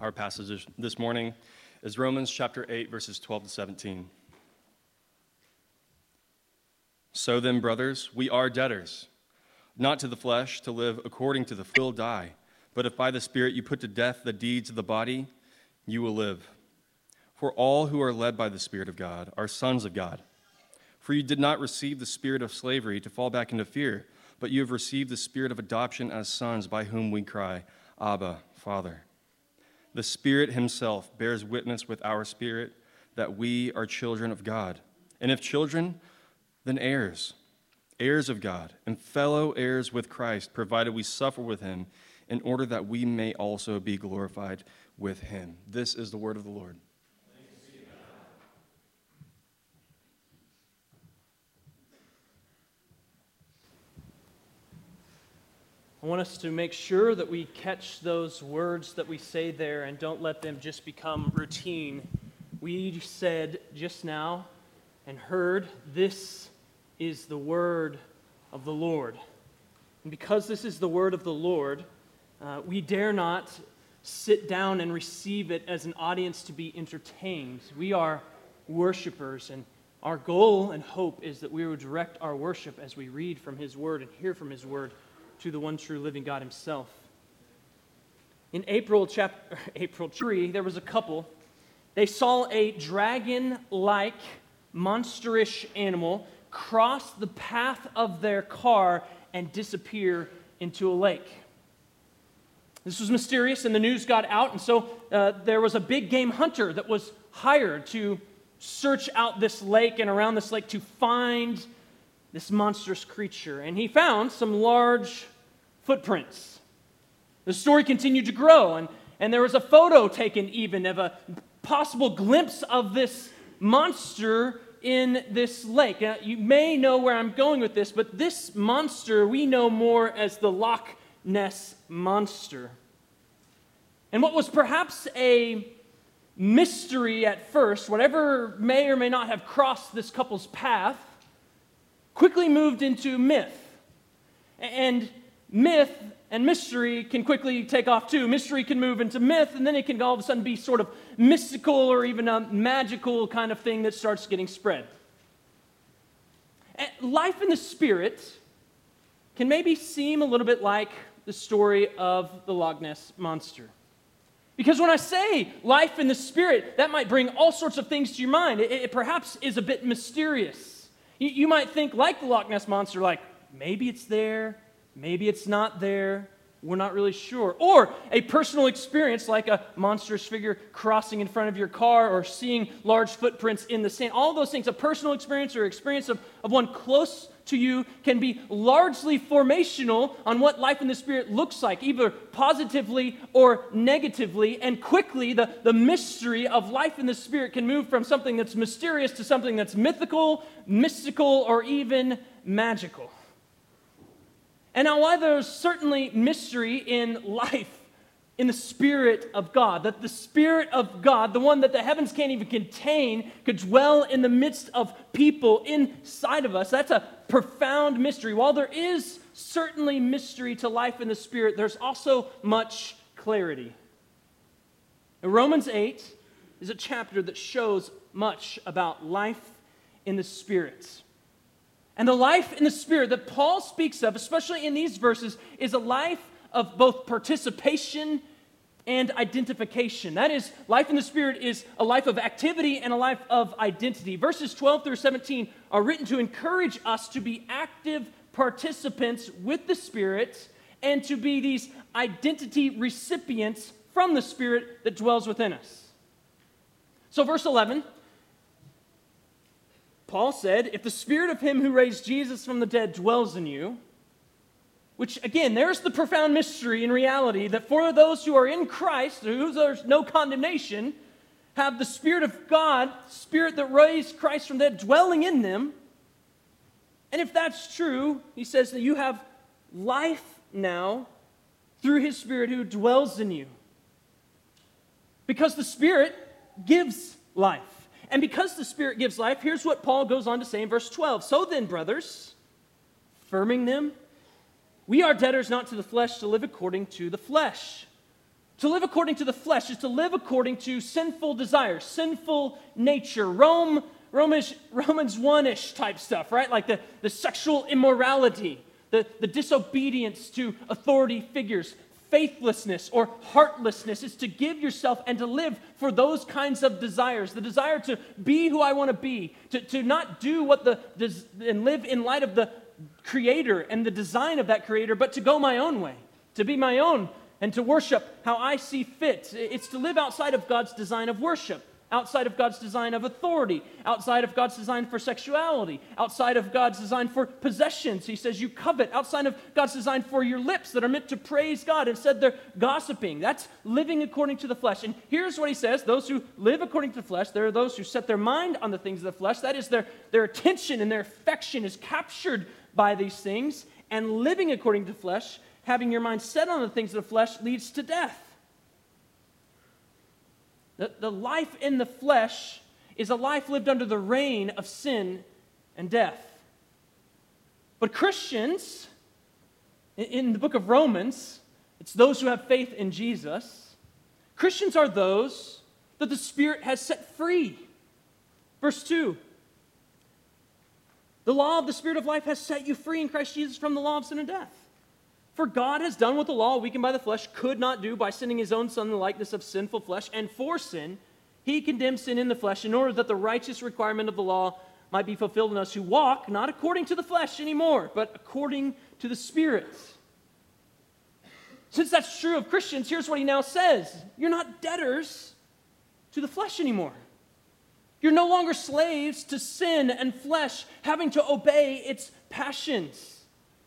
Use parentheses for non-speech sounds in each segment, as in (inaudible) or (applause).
Our passage this morning is Romans chapter 8, verses 12 to 17. So then, brothers, we are debtors, not to the flesh, to live according to the will die. But if by the Spirit you put to death the deeds of the body, you will live. For all who are led by the Spirit of God are sons of God. For you did not receive the spirit of slavery to fall back into fear, but you have received the spirit of adoption as sons, by whom we cry, Abba, Father. The Spirit Himself bears witness with our spirit that we are children of God. And if children, then heirs, heirs of God, and fellow heirs with Christ, provided we suffer with Him, in order that we may also be glorified with Him. This is the word of the Lord. I want us to make sure that we catch those words that we say there and don't let them just become routine. We said just now and heard, This is the word of the Lord. And because this is the word of the Lord, uh, we dare not sit down and receive it as an audience to be entertained. We are worshipers, and our goal and hope is that we would direct our worship as we read from His word and hear from His word to the one true living God himself. In April chapter (laughs) April 3, there was a couple. They saw a dragon-like monsterish animal cross the path of their car and disappear into a lake. This was mysterious, and the news got out, and so uh, there was a big game hunter that was hired to search out this lake and around this lake to find this monstrous creature, and he found some large footprints. The story continued to grow, and, and there was a photo taken, even of a possible glimpse of this monster in this lake. Now, you may know where I'm going with this, but this monster we know more as the Loch Ness Monster. And what was perhaps a mystery at first, whatever may or may not have crossed this couple's path, quickly moved into myth. And myth and mystery can quickly take off too. Mystery can move into myth, and then it can all of a sudden be sort of mystical or even a magical kind of thing that starts getting spread. Life in the Spirit can maybe seem a little bit like the story of the Loch Ness Monster. Because when I say life in the Spirit, that might bring all sorts of things to your mind. It, it perhaps is a bit mysterious. You, you might think, like the Loch Ness Monster, like maybe it's there, maybe it's not there. We're not really sure. Or a personal experience like a monstrous figure crossing in front of your car or seeing large footprints in the sand. All those things, a personal experience or experience of, of one close to you, can be largely formational on what life in the Spirit looks like, either positively or negatively. And quickly, the, the mystery of life in the Spirit can move from something that's mysterious to something that's mythical, mystical, or even magical. And now, while there's certainly mystery in life, in the Spirit of God, that the Spirit of God, the one that the heavens can't even contain, could dwell in the midst of people inside of us, that's a profound mystery. While there is certainly mystery to life in the Spirit, there's also much clarity. And Romans 8 is a chapter that shows much about life in the Spirit. And the life in the Spirit that Paul speaks of, especially in these verses, is a life of both participation and identification. That is, life in the Spirit is a life of activity and a life of identity. Verses 12 through 17 are written to encourage us to be active participants with the Spirit and to be these identity recipients from the Spirit that dwells within us. So, verse 11 Paul said, If the spirit of him who raised Jesus from the dead dwells in you, which again, there's the profound mystery in reality that for those who are in Christ, who there's no condemnation, have the Spirit of God, Spirit that raised Christ from the dead, dwelling in them. And if that's true, he says that you have life now through his Spirit who dwells in you. Because the Spirit gives life. And because the Spirit gives life, here's what Paul goes on to say in verse 12. So then, brothers, firming them, we are debtors not to the flesh to live according to the flesh. To live according to the flesh is to live according to sinful desires, sinful nature, Rome, Romans, Romans 1 ish type stuff, right? Like the, the sexual immorality, the, the disobedience to authority figures, faithlessness or heartlessness. is to give yourself and to live for those kinds of desires the desire to be who I want to be, to, to not do what the, and live in light of the creator and the design of that creator, but to go my own way, to be my own and to worship how I see fit. It's to live outside of God's design of worship, outside of God's design of authority, outside of God's design for sexuality, outside of God's design for possessions. He says you covet, outside of God's design for your lips that are meant to praise God. Instead, they're gossiping. That's living according to the flesh. And here's what he says those who live according to the flesh, there are those who set their mind on the things of the flesh. That is, their, their attention and their affection is captured by these things. And living according to flesh having your mind set on the things of the flesh leads to death. The, the life in the flesh is a life lived under the reign of sin and death. But Christians, in the book of Romans, it's those who have faith in Jesus. Christians are those that the Spirit has set free. Verse 2 The law of the Spirit of life has set you free in Christ Jesus from the law of sin and death. For God has done what the law, weakened by the flesh, could not do by sending his own Son in the likeness of sinful flesh. And for sin, he condemned sin in the flesh in order that the righteous requirement of the law might be fulfilled in us who walk not according to the flesh anymore, but according to the Spirit. Since that's true of Christians, here's what he now says You're not debtors to the flesh anymore. You're no longer slaves to sin and flesh, having to obey its passions.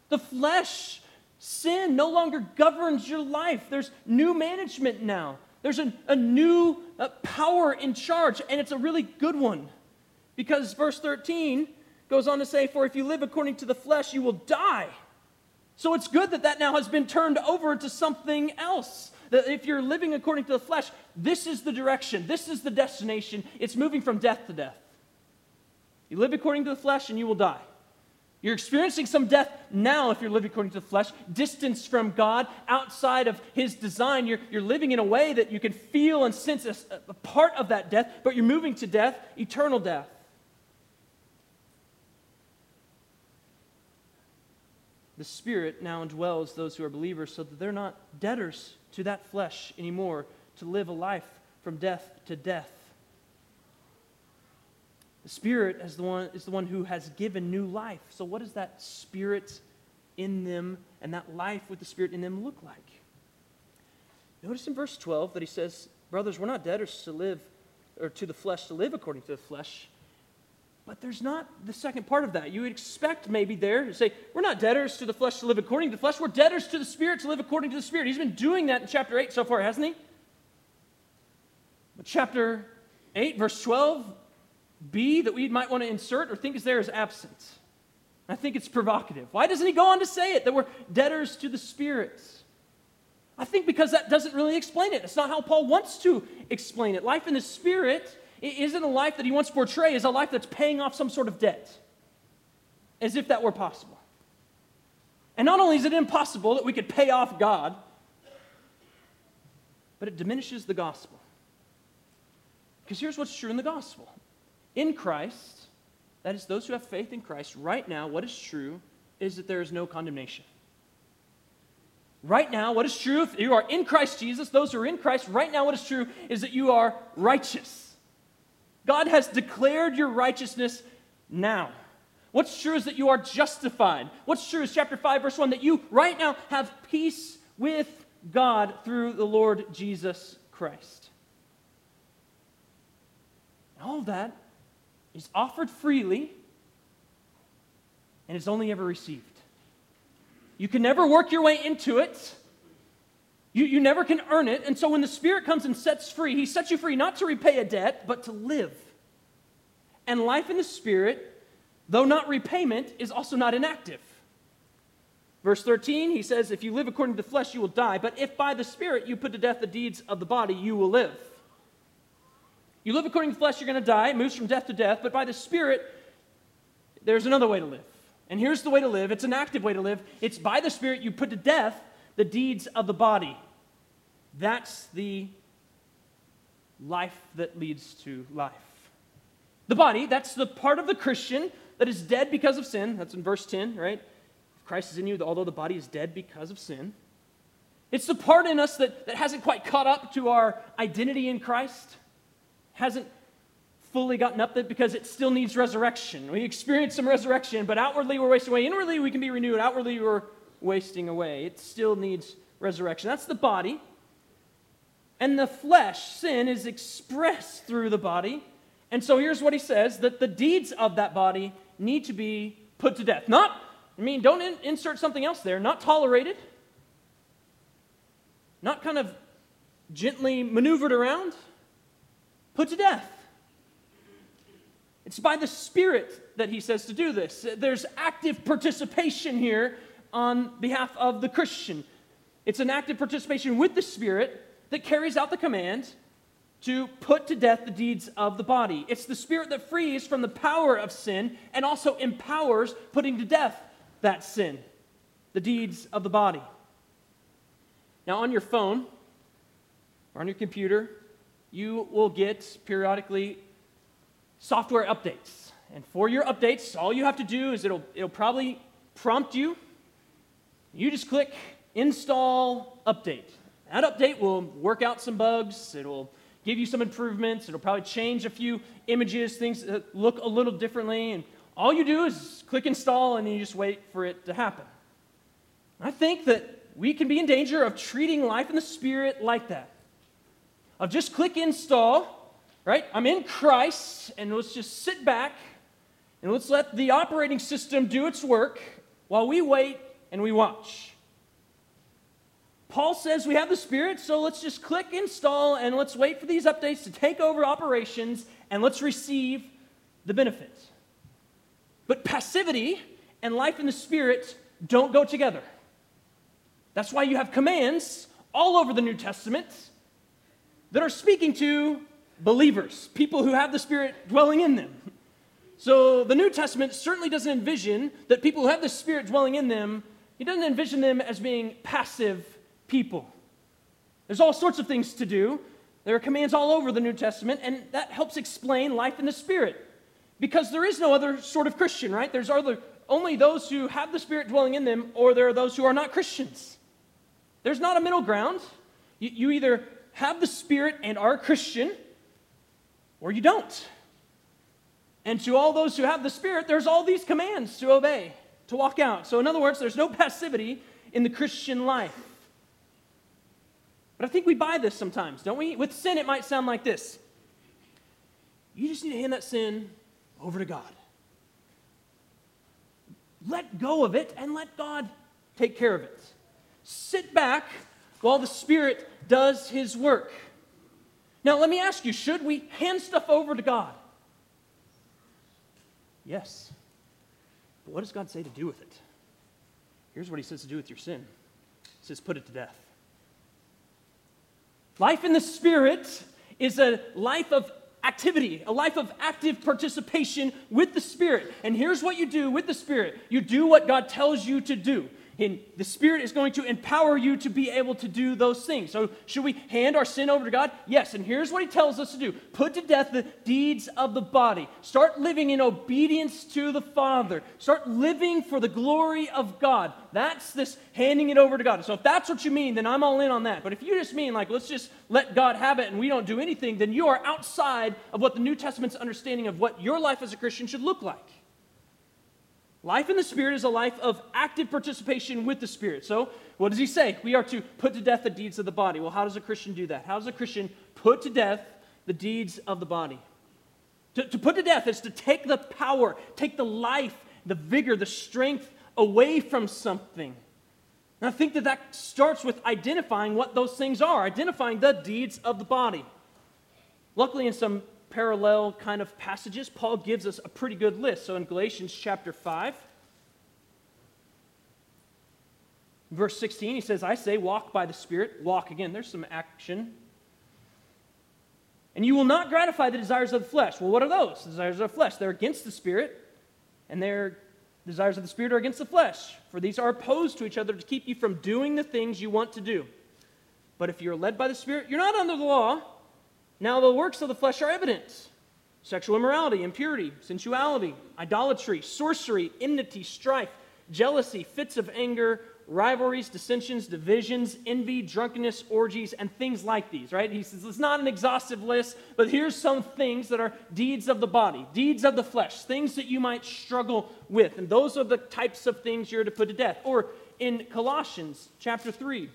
The flesh Sin no longer governs your life. There's new management now. There's a, a new uh, power in charge, and it's a really good one. Because verse 13 goes on to say, For if you live according to the flesh, you will die. So it's good that that now has been turned over to something else. That if you're living according to the flesh, this is the direction, this is the destination. It's moving from death to death. You live according to the flesh, and you will die. You're experiencing some death now if you're living according to the flesh, distance from God, outside of His design. You're, you're living in a way that you can feel and sense a, a part of that death, but you're moving to death, eternal death. The Spirit now indwells those who are believers so that they're not debtors to that flesh anymore to live a life from death to death. The Spirit is the, one, is the one who has given new life. So, what does that Spirit in them and that life with the Spirit in them look like? Notice in verse 12 that he says, Brothers, we're not debtors to live, or to the flesh, to live according to the flesh. But there's not the second part of that. You would expect maybe there to say, We're not debtors to the flesh to live according to the flesh. We're debtors to the Spirit to live according to the Spirit. He's been doing that in chapter 8 so far, hasn't he? But chapter 8, verse 12, B that we might want to insert or think is there is absent. I think it's provocative. Why doesn't he go on to say it that we're debtors to the spirits? I think because that doesn't really explain it. It's not how Paul wants to explain it. Life in the spirit isn't a life that he wants to portray as a life that's paying off some sort of debt, as if that were possible. And not only is it impossible that we could pay off God, but it diminishes the gospel. Because here's what's true in the gospel in Christ, that is, those who have faith in Christ, right now, what is true is that there is no condemnation. Right now, what is true, if you are in Christ Jesus, those who are in Christ, right now, what is true is that you are righteous. God has declared your righteousness now. What's true is that you are justified. What's true is chapter 5, verse 1, that you right now have peace with God through the Lord Jesus Christ. All that is offered freely and is only ever received. You can never work your way into it. You, you never can earn it. And so when the Spirit comes and sets free, He sets you free not to repay a debt, but to live. And life in the Spirit, though not repayment, is also not inactive. Verse 13, he says, If you live according to the flesh, you will die. But if by the Spirit you put to death the deeds of the body, you will live. You live according to the flesh, you're going to die. It moves from death to death. But by the Spirit, there's another way to live. And here's the way to live it's an active way to live. It's by the Spirit you put to death the deeds of the body. That's the life that leads to life. The body, that's the part of the Christian that is dead because of sin. That's in verse 10, right? If Christ is in you, although the body is dead because of sin. It's the part in us that, that hasn't quite caught up to our identity in Christ, hasn't fully gotten up there because it still needs resurrection. We experience some resurrection, but outwardly we're wasting away. Inwardly we can be renewed. Outwardly we're wasting away. It still needs resurrection. That's the body. And the flesh, sin, is expressed through the body. And so here's what he says that the deeds of that body need to be put to death. Not, I mean, don't in, insert something else there, not tolerated, not kind of gently maneuvered around, put to death. It's by the Spirit that he says to do this. There's active participation here on behalf of the Christian. It's an active participation with the Spirit that carries out the command to put to death the deeds of the body. It's the Spirit that frees from the power of sin and also empowers putting to death that sin, the deeds of the body. Now, on your phone or on your computer, you will get periodically software updates. And for your updates, all you have to do is it'll, it'll probably prompt you. You just click install update. That update will work out some bugs. It'll give you some improvements. It'll probably change a few images, things that look a little differently. And all you do is click install and you just wait for it to happen. I think that we can be in danger of treating life in the Spirit like that. Of just click install, right? I'm in Christ, and let's just sit back and let's let the operating system do its work while we wait and we watch. Paul says we have the Spirit, so let's just click install and let's wait for these updates to take over operations and let's receive the benefits. But passivity and life in the Spirit don't go together. That's why you have commands all over the New Testament that are speaking to believers, people who have the Spirit dwelling in them. So the New Testament certainly doesn't envision that people who have the Spirit dwelling in them, he doesn't envision them as being passive people. There's all sorts of things to do. There are commands all over the New Testament, and that helps explain life in the Spirit. Because there is no other sort of Christian, right? There's other, only those who have the Spirit dwelling in them, or there are those who are not Christians. There's not a middle ground. You, you either have the Spirit and are Christian, or you don't. And to all those who have the Spirit, there's all these commands to obey, to walk out. So, in other words, there's no passivity in the Christian life. But I think we buy this sometimes, don't we? With sin, it might sound like this You just need to hand that sin over to God. Let go of it and let God take care of it. Sit back while the Spirit does His work. Now, let me ask you should we hand stuff over to God? Yes. But what does God say to do with it? Here's what He says to do with your sin He says, put it to death. Life in the Spirit is a life of activity, a life of active participation with the Spirit. And here's what you do with the Spirit you do what God tells you to do. And the Spirit is going to empower you to be able to do those things. So, should we hand our sin over to God? Yes. And here's what He tells us to do put to death the deeds of the body. Start living in obedience to the Father. Start living for the glory of God. That's this handing it over to God. So, if that's what you mean, then I'm all in on that. But if you just mean, like, let's just let God have it and we don't do anything, then you are outside of what the New Testament's understanding of what your life as a Christian should look like. Life in the Spirit is a life of active participation with the Spirit. So, what does he say? We are to put to death the deeds of the body. Well, how does a Christian do that? How does a Christian put to death the deeds of the body? To, to put to death is to take the power, take the life, the vigor, the strength away from something. And I think that that starts with identifying what those things are, identifying the deeds of the body. Luckily, in some parallel kind of passages, Paul gives us a pretty good list. So in Galatians chapter 5, verse 16, he says, I say, walk by the Spirit. Walk again. There's some action. And you will not gratify the desires of the flesh. Well, what are those? The desires of the flesh. They're against the Spirit, and their desires of the Spirit are against the flesh. For these are opposed to each other to keep you from doing the things you want to do. But if you're led by the Spirit, you're not under the law. Now the works of the flesh are evident sexual immorality, impurity, sensuality, idolatry, sorcery, enmity, strife, jealousy, fits of anger, rivalries, dissensions, divisions, envy, drunkenness, orgies, and things like these, right? He says it's not an exhaustive list, but here's some things that are deeds of the body, deeds of the flesh, things that you might struggle with. And those are the types of things you're to put to death. Or in Colossians chapter 3,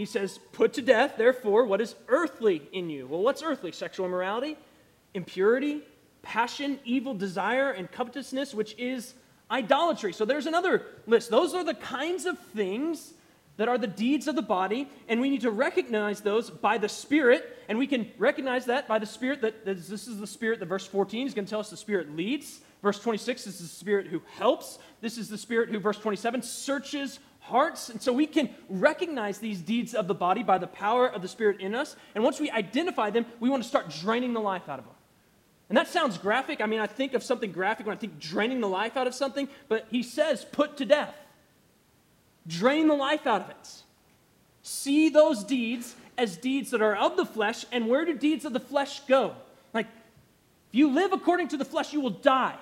He says, Put to death, therefore, what is earthly in you. Well, what's earthly? Sexual immorality, impurity, passion, evil desire, and covetousness, which is idolatry. So there's another list. Those are the kinds of things that are the deeds of the body, and we need to recognize those by the Spirit, and we can recognize that by the Spirit that this is the Spirit that verse 14 is going to tell us the Spirit leads. Verse 26 is the Spirit who helps. This is the Spirit who, verse 27, searches hearts. And so we can recognize these deeds of the body by the power of the Spirit in us. And once we identify them, we want to start draining the life out of them. And that sounds graphic. I mean, I think of something graphic when I think draining the life out of something, but he says put to death. Drain the life out of it. See those deeds as deeds that are of the flesh, and where do deeds of the flesh go? Like, if you live according to the flesh, you will die.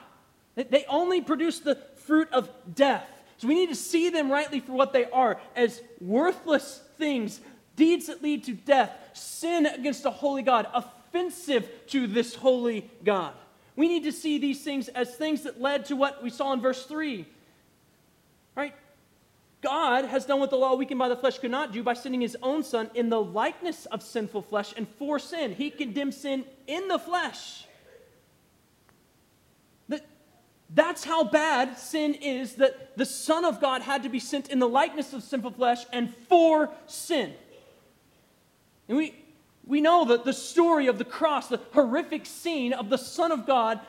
They only produce the fruit of death. So we need to see them rightly for what they are as worthless things, deeds that lead to death, sin against a holy God, offensive to this holy God. We need to see these things as things that led to what we saw in verse 3. Right? God has done what the law weakened by the flesh could not do by sending his own son in the likeness of sinful flesh and for sin. He condemned sin in the flesh that's how bad sin is that the Son of God had to be sent in the likeness of sinful flesh and for sin. And we, we know that the story of the cross, the horrific scene of the Son of God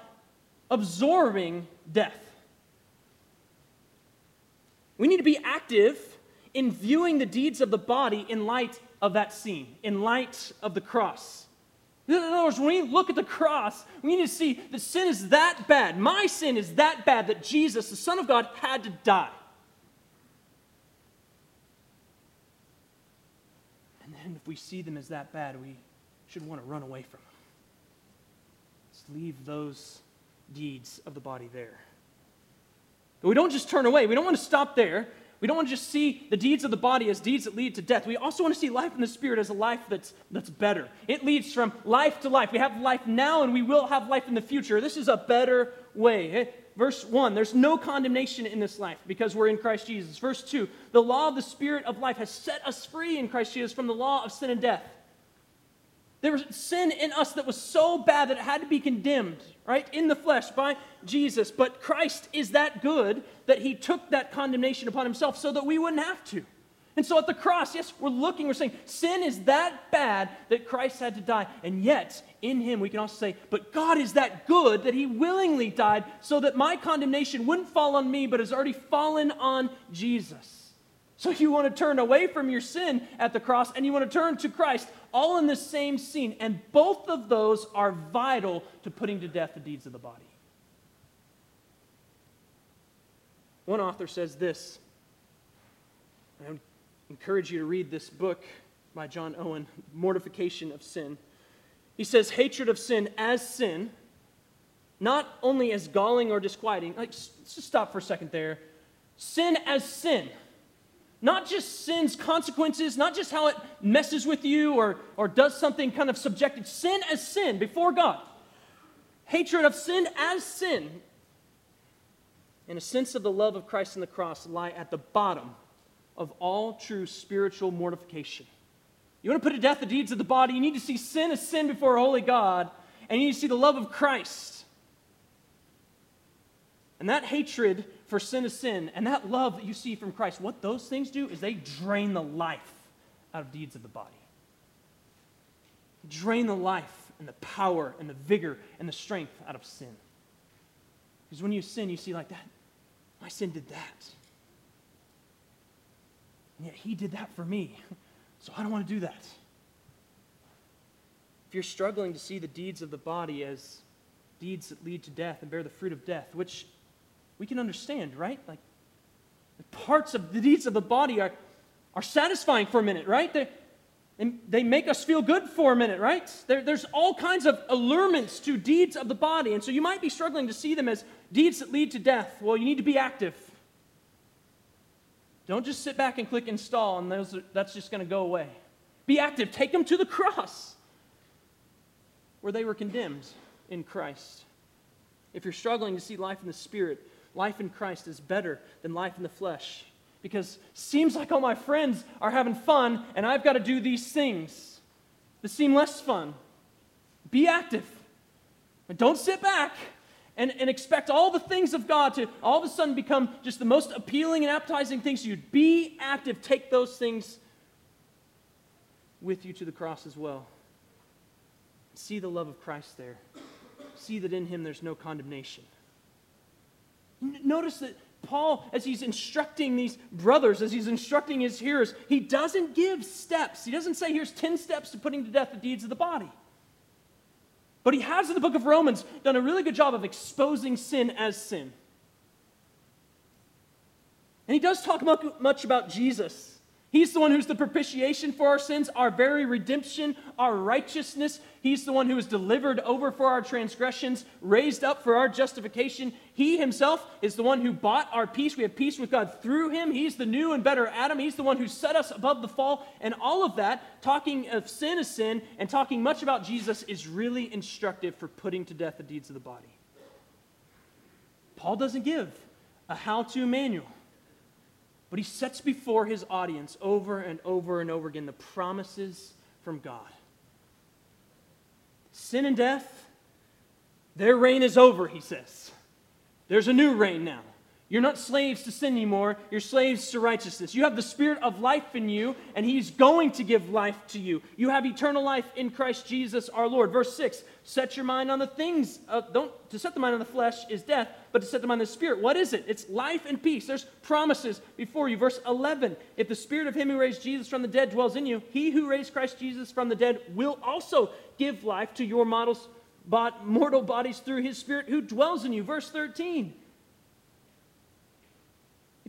absorbing death. We need to be active in viewing the deeds of the body in light of that scene, in light of the cross. In other words, when we look at the cross, we need to see that sin is that bad. My sin is that bad that Jesus, the Son of God, had to die. And then if we see them as that bad, we should want to run away from them. Let's leave those deeds of the body there. But we don't just turn away. We don't want to stop there. We don't want to just see the deeds of the body as deeds that lead to death. We also want to see life in the spirit as a life that's, that's better. It leads from life to life. We have life now and we will have life in the future. This is a better way. Eh, verse 1 there's no condemnation in this life because we're in Christ Jesus. Verse 2 the law of the spirit of life has set us free in Christ Jesus from the law of sin and death. There was sin in us that was so bad that it had to be condemned, right, in the flesh by Jesus. But Christ is that good that he took that condemnation upon himself so that we wouldn't have to. And so at the cross, yes, we're looking, we're saying sin is that bad that Christ had to die. And yet, in him, we can also say, but God is that good that he willingly died so that my condemnation wouldn't fall on me, but has already fallen on Jesus. So you want to turn away from your sin at the cross and you want to turn to Christ, all in the same scene. And both of those are vital to putting to death the deeds of the body. One author says this. I encourage you to read this book by John Owen, Mortification of Sin. He says, hatred of sin as sin, not only as galling or disquieting. Like, let's just stop for a second there. Sin as sin not just sin's consequences, not just how it messes with you or, or does something kind of subjective. Sin as sin before God. Hatred of sin as sin. And a sense of the love of Christ in the cross lie at the bottom of all true spiritual mortification. You want to put to death the deeds of the body, you need to see sin as sin before a holy God, and you need to see the love of Christ. And that hatred for sin is sin. And that love that you see from Christ, what those things do is they drain the life out of deeds of the body. Drain the life and the power and the vigor and the strength out of sin. Because when you sin, you see like that, my sin did that. And yet he did that for me. (laughs) So I don't want to do that. If you're struggling to see the deeds of the body as deeds that lead to death and bear the fruit of death, which we can understand, right? Like, Parts of the deeds of the body are, are satisfying for a minute, right? They, they make us feel good for a minute, right? There, there's all kinds of allurements to deeds of the body. And so you might be struggling to see them as deeds that lead to death. Well, you need to be active. Don't just sit back and click install, and those that's just going to go away. Be active. Take them to the cross where they were condemned in Christ. If you're struggling to see life in the Spirit, life in Christ is better than life in the flesh because seems like all my friends are having fun and I've got to do these things that seem less fun. Be active. But don't sit back and, and expect all the things of God to all of a sudden become just the most appealing and appetizing things to you. Be active. Take those things with you to the cross as well. See the love of Christ there. See that in him there's no condemnation. Notice that Paul, as he's instructing these brothers, as he's instructing his hearers, he doesn't give steps. He doesn't say, here's 10 steps to putting to death the deeds of the body. But he has in the book of Romans done a really good job of exposing sin as sin. And he does talk much about Jesus. He's the one who's the propitiation for our sins, our very redemption, our righteousness. He's the one who was delivered over for our transgressions, raised up for our justification. He himself is the one who bought our peace. We have peace with God through him. He's the new and better Adam. He's the one who set us above the fall. And all of that, talking of sin as sin and talking much about Jesus, is really instructive for putting to death the deeds of the body. Paul doesn't give a how to manual. But he sets before his audience over and over and over again the promises from God. Sin and death, their reign is over, he says. There's a new reign now. You're not slaves to sin anymore. You're slaves to righteousness. You have the Spirit of life in you, and He's going to give life to you. You have eternal life in Christ Jesus our Lord. Verse 6 Set your mind on the things, don't, to set the mind on the flesh is death, but to set the mind on the Spirit. What is it? It's life and peace. There's promises before you. Verse 11 If the Spirit of Him who raised Jesus from the dead dwells in you, He who raised Christ Jesus from the dead will also give life to your mortal bodies through His Spirit who dwells in you. Verse 13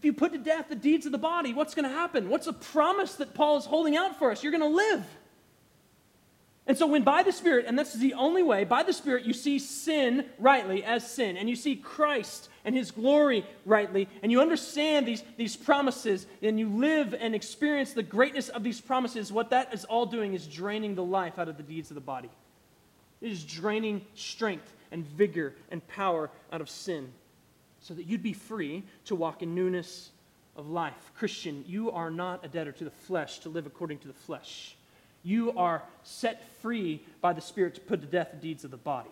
if you put to death the deeds of the body, what's going to happen? What's the promise that Paul is holding out for us? You're going to live. And so, when by the Spirit, and that's the only way, by the Spirit, you see sin rightly as sin, and you see Christ and His glory rightly, and you understand these, these promises, and you live and experience the greatness of these promises, what that is all doing is draining the life out of the deeds of the body. It is draining strength and vigor and power out of sin so that you'd be free to walk in newness of life. Christian, you are not a debtor to the flesh to live according to the flesh. You are set free by the Spirit to put to death the deeds of the body.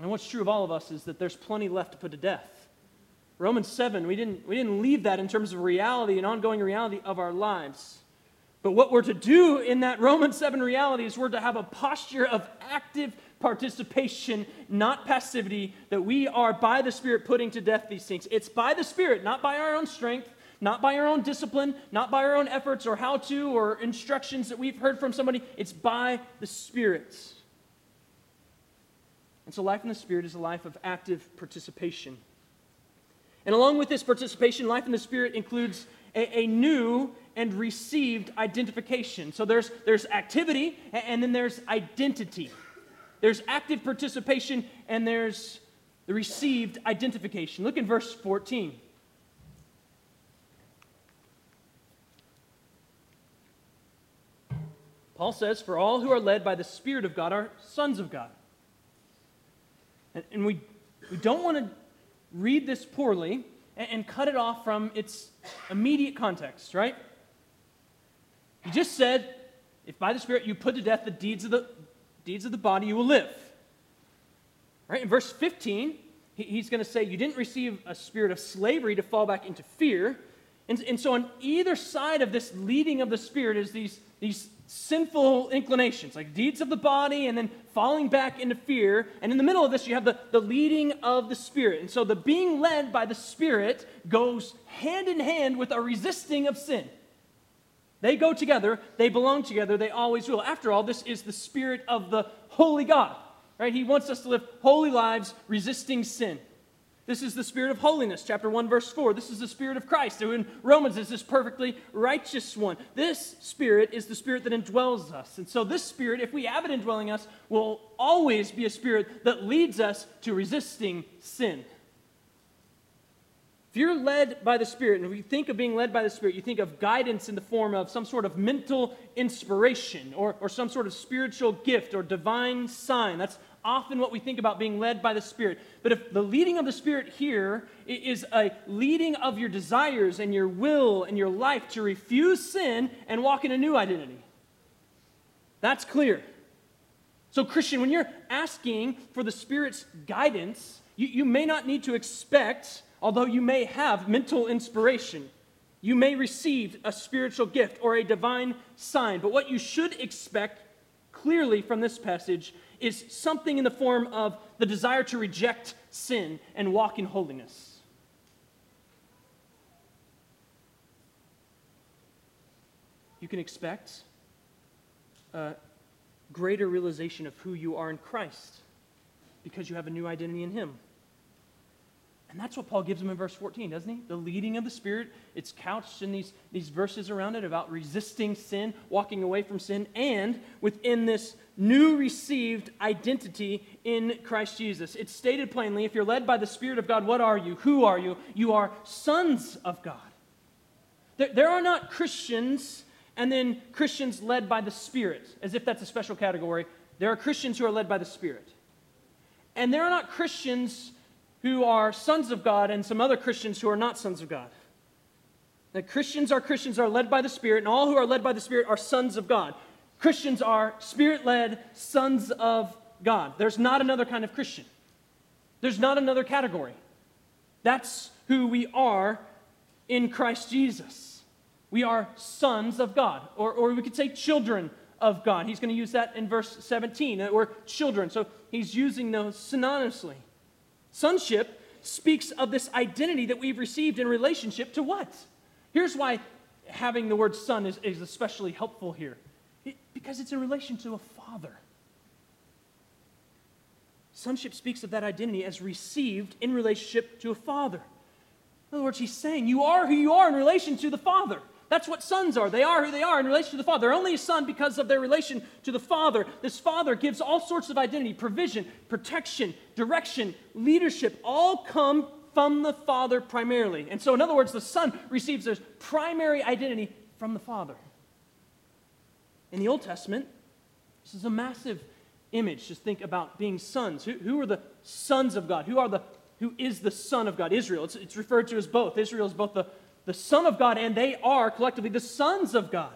And what's true of all of us is that there's plenty left to put to death. Romans 7, we didn't, we didn't leave that in terms of reality and ongoing reality of our lives. But what we're to do in that Romans 7 reality is we're to have a posture of active participation, not passivity, that we are by the Spirit putting to death these things. It's by the Spirit, not by our own strength, not by our own discipline, not by our own efforts or how to or instructions that we've heard from somebody. It's by the Spirit. And so, life in the Spirit is a life of active participation. And along with this participation, life in the Spirit includes a, a new and received identification. So there's, there's activity and then there's identity. There's active participation and there's the received identification. Look in verse 14. Paul says, For all who are led by the Spirit of God are sons of God. And, and we, we don't want to read this poorly and, and cut it off from its immediate context, right? He just said, If by the Spirit you put to death the deeds of the, deeds of the body, you will live. Right? In verse 15, he's going to say, You didn't receive a spirit of slavery to fall back into fear. And, and so, on either side of this leading of the Spirit is these, these sinful inclinations, like deeds of the body and then falling back into fear. And in the middle of this, you have the, the leading of the Spirit. And so, the being led by the Spirit goes hand in hand with a resisting of sin. They go together, they belong together, they always will. After all, this is the spirit of the holy God, right? He wants us to live holy lives resisting sin. This is the spirit of holiness, chapter 1, verse 4. This is the spirit of Christ, who in Romans is this perfectly righteous one. This spirit is the spirit that indwells us. And so, this spirit, if we have it indwelling us, will always be a spirit that leads us to resisting sin. If you're led by the Spirit, and if you think of being led by the Spirit, you think of guidance in the form of some sort of mental inspiration or, or some sort of spiritual gift or divine sign. That's often what we think about being led by the Spirit. But if the leading of the Spirit here is a leading of your desires and your will and your life to refuse sin and walk in a new identity, that's clear. So, Christian, when you're asking for the Spirit's guidance, you, you may not need to expect Although you may have mental inspiration, you may receive a spiritual gift or a divine sign. But what you should expect clearly from this passage is something in the form of the desire to reject sin and walk in holiness. You can expect a greater realization of who you are in Christ because you have a new identity in Him. And that's what Paul gives them in verse 14, doesn't he? The leading of the Spirit. It's couched in these, these verses around it about resisting sin, walking away from sin, and within this new received identity in Christ Jesus. It's stated plainly if you're led by the Spirit of God, what are you? Who are you? You are sons of God. There, there are not Christians and then Christians led by the Spirit, as if that's a special category. There are Christians who are led by the Spirit. And there are not Christians who are sons of God and some other Christians who are not sons of God. That Christians are Christians are led by the Spirit, and all who are led by the Spirit are sons of God. Christians are spirit led sons of God. There's not another kind of Christian, there's not another category. That's who we are in Christ Jesus. We are sons of God, or, or we could say children of God. He's going to use that in verse 17. We're children, so he's using those synonymously. Sonship speaks of this identity that we've received in relationship to what? Here's why having the word son is, is especially helpful here it, because it's in relation to a father. Sonship speaks of that identity as received in relationship to a father. In other words, he's saying you are who you are in relation to the father. That's what sons are. They are who they are in relation to the Father. They're only a son because of their relation to the Father. This Father gives all sorts of identity, provision, protection, direction, leadership, all come from the Father primarily. And so, in other words, the Son receives his primary identity from the Father. In the Old Testament, this is a massive image. Just think about being sons. Who, who are the sons of God? Who are the who is the Son of God? Israel. It's, it's referred to as both. Israel is both the the Son of God, and they are collectively the sons of God.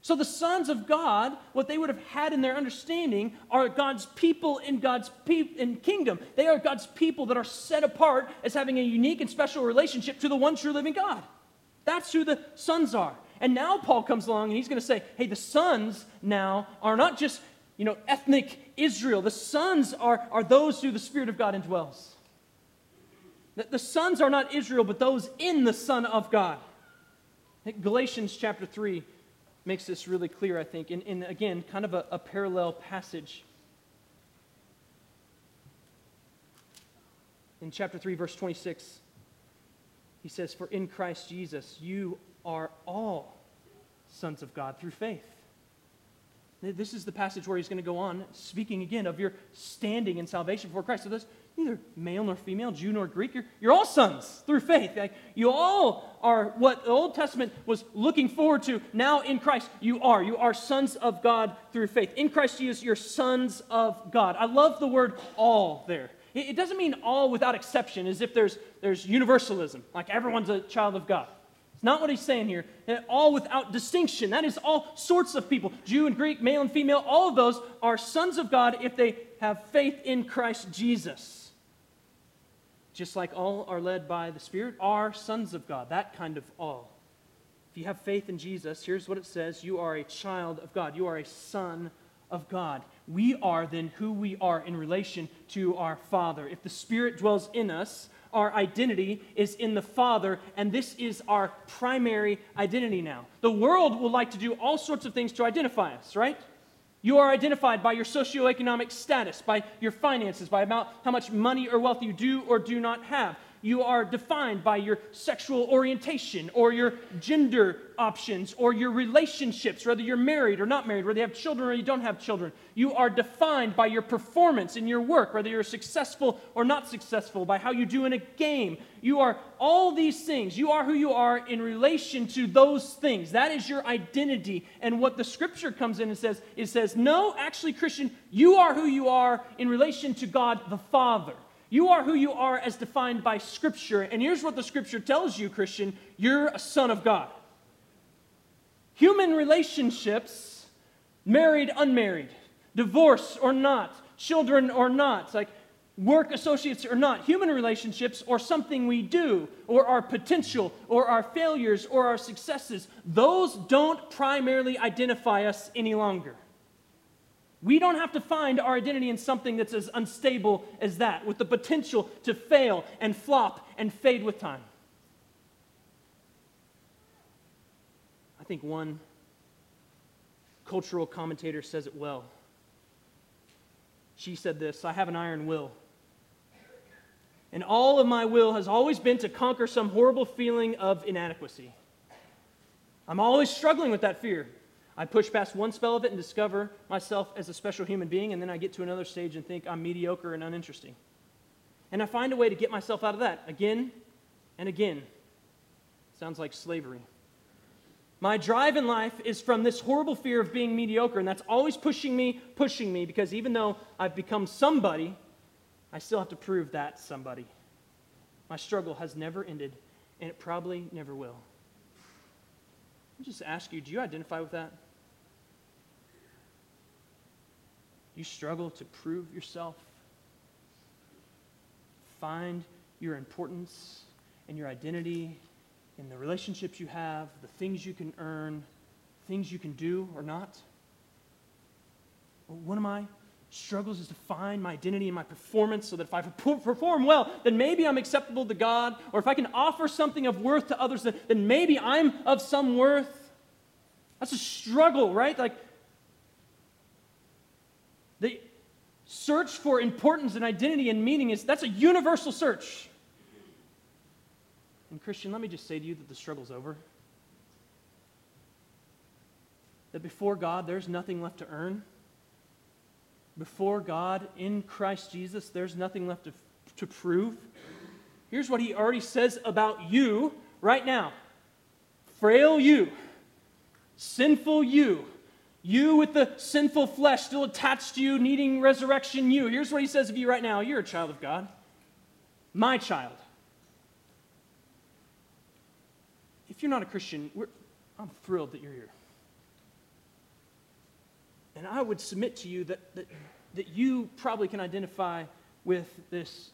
So, the sons of God, what they would have had in their understanding, are God's people in God's pe- in kingdom. They are God's people that are set apart as having a unique and special relationship to the one true living God. That's who the sons are. And now Paul comes along and he's going to say, hey, the sons now are not just, you know, ethnic Israel. The sons are, are those who the Spirit of God indwells. That the sons are not Israel, but those in the Son of God. Galatians chapter 3 makes this really clear, I think, in, in again, kind of a, a parallel passage. In chapter 3, verse 26, he says, For in Christ Jesus you are all sons of God through faith. This is the passage where he's going to go on, speaking again of your standing in salvation for Christ. So this, neither male nor female, Jew nor Greek. You're, you're all sons through faith. Like, you all are what the Old Testament was looking forward to. Now in Christ, you are. You are sons of God through faith. In Christ Jesus, you're sons of God. I love the word all there. It, it doesn't mean all without exception, as if there's, there's universalism, like everyone's a child of God. It's not what he's saying here. All without distinction. That is all sorts of people Jew and Greek, male and female. All of those are sons of God if they have faith in Christ Jesus just like all are led by the Spirit, are sons of God. That kind of all. If you have faith in Jesus, here's what it says you are a child of God, you are a son of God. We are then who we are in relation to our Father. If the Spirit dwells in us, our identity is in the Father, and this is our primary identity now. The world will like to do all sorts of things to identify us, right? You are identified by your socioeconomic status, by your finances, by about how much money or wealth you do or do not have you are defined by your sexual orientation or your gender options or your relationships, whether you're married or not married, whether you have children or you don't have children. You are defined by your performance in your work, whether you're successful or not successful, by how you do in a game. You are all these things. You are who you are in relation to those things. That is your identity. And what the scripture comes in and says, it says, no, actually, Christian, you are who you are in relation to God the Father. You are who you are as defined by Scripture. And here's what the Scripture tells you, Christian you're a son of God. Human relationships, married, unmarried, divorce or not, children or not, like work associates or not, human relationships or something we do, or our potential, or our failures, or our successes, those don't primarily identify us any longer. We don't have to find our identity in something that's as unstable as that, with the potential to fail and flop and fade with time. I think one cultural commentator says it well. She said this I have an iron will. And all of my will has always been to conquer some horrible feeling of inadequacy. I'm always struggling with that fear. I push past one spell of it and discover myself as a special human being, and then I get to another stage and think I'm mediocre and uninteresting. And I find a way to get myself out of that again and again. Sounds like slavery. My drive in life is from this horrible fear of being mediocre, and that's always pushing me, pushing me, because even though I've become somebody, I still have to prove that somebody. My struggle has never ended, and it probably never will. I just ask you do you identify with that? You struggle to prove yourself, find your importance and your identity in the relationships you have, the things you can earn, things you can do or not? one of my struggles is to find my identity in my performance so that if I perform well, then maybe I'm acceptable to God, or if I can offer something of worth to others, then, then maybe I'm of some worth. That's a struggle, right? Like, the search for importance and identity and meaning is that's a universal search. And Christian, let me just say to you that the struggle's over. That before God, there's nothing left to earn. Before God, in Christ Jesus, there's nothing left to, to prove. Here's what he already says about you right now frail you, sinful you, you with the sinful flesh still attached to you, needing resurrection, you. Here's what he says of you right now you're a child of God, my child. If you're not a Christian, I'm thrilled that you're here. And I would submit to you that, that, that you probably can identify with this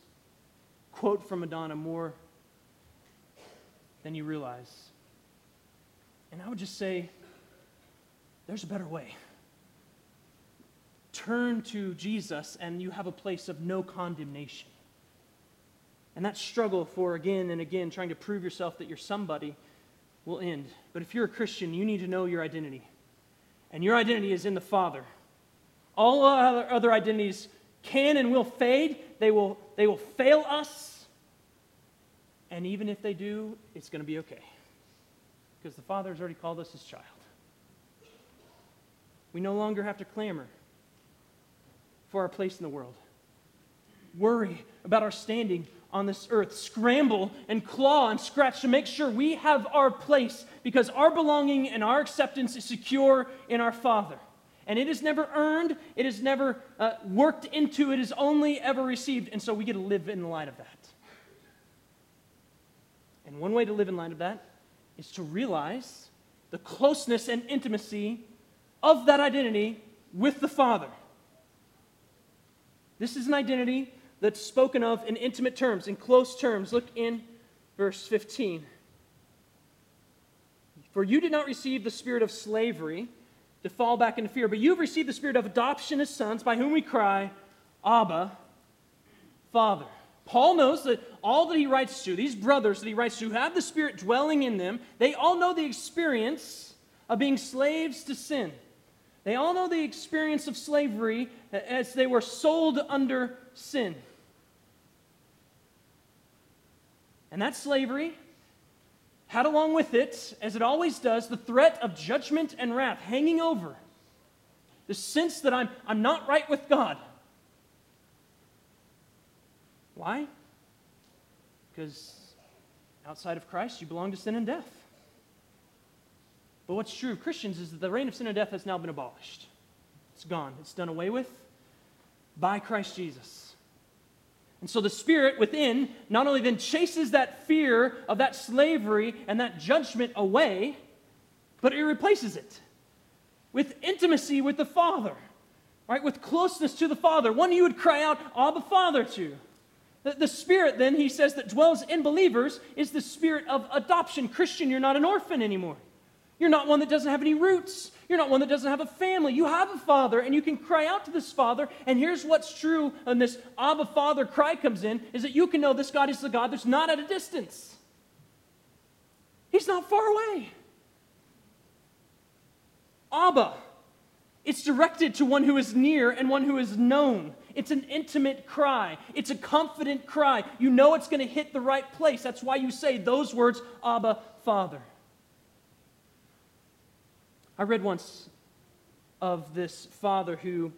quote from Madonna more than you realize. And I would just say, there's a better way. Turn to Jesus, and you have a place of no condemnation. And that struggle for again and again trying to prove yourself that you're somebody will end. But if you're a Christian, you need to know your identity. And your identity is in the Father. All other, identities can and will fade, they will, they will fail us. And even if they do, it's going to be okay. Because the Father has already called us his child. We no longer have to clamor for our place in the world, worry about our standing on this earth, scramble and claw and scratch to make sure we have our place because our belonging and our acceptance is secure in our Father. And it is never earned, it is never uh, worked into, it is only ever received. And so we get to live in the light of that. And one way to live in light of that is to realize the closeness and intimacy of that identity with the Father. This is an identity that's spoken of in intimate terms, in close terms. Look in verse 15. For you did not receive the spirit of slavery to fall back into fear, but you've received the spirit of adoption as sons, by whom we cry, Abba, Father. Paul knows that all that he writes to, these brothers that he writes to, have the Spirit dwelling in them. They all know the experience of being slaves to sin They all know the experience of slavery as they were sold under sin. And that slavery had along with it, as it always does, the threat of judgment and wrath hanging over. The sense that I'm, I'm not right with God. Why? Because outside of Christ, you belong to sin and death. But what's true of Christians is that the reign of sin and death has now been abolished. It's gone, it's done away with by Christ Jesus. And so the spirit within not only then chases that fear of that slavery and that judgment away, but it replaces it with intimacy with the Father, right? With closeness to the Father, one you would cry out, Abba, Father, to. The, the spirit, then, he says, that dwells in believers is the spirit of adoption. Christian, you're not an orphan anymore. You're not one that doesn't have any roots. You're not one that doesn't have a family. You have a father, and you can cry out to this father. And here's what's true when this Abba Father cry comes in is that you can know this God is the God that's not at a distance. He's not far away. Abba. It's directed to one who is near and one who is known. It's an intimate cry. It's a confident cry. You know it's going to hit the right place. That's why you say those words, Abba, Father. I read once of this father who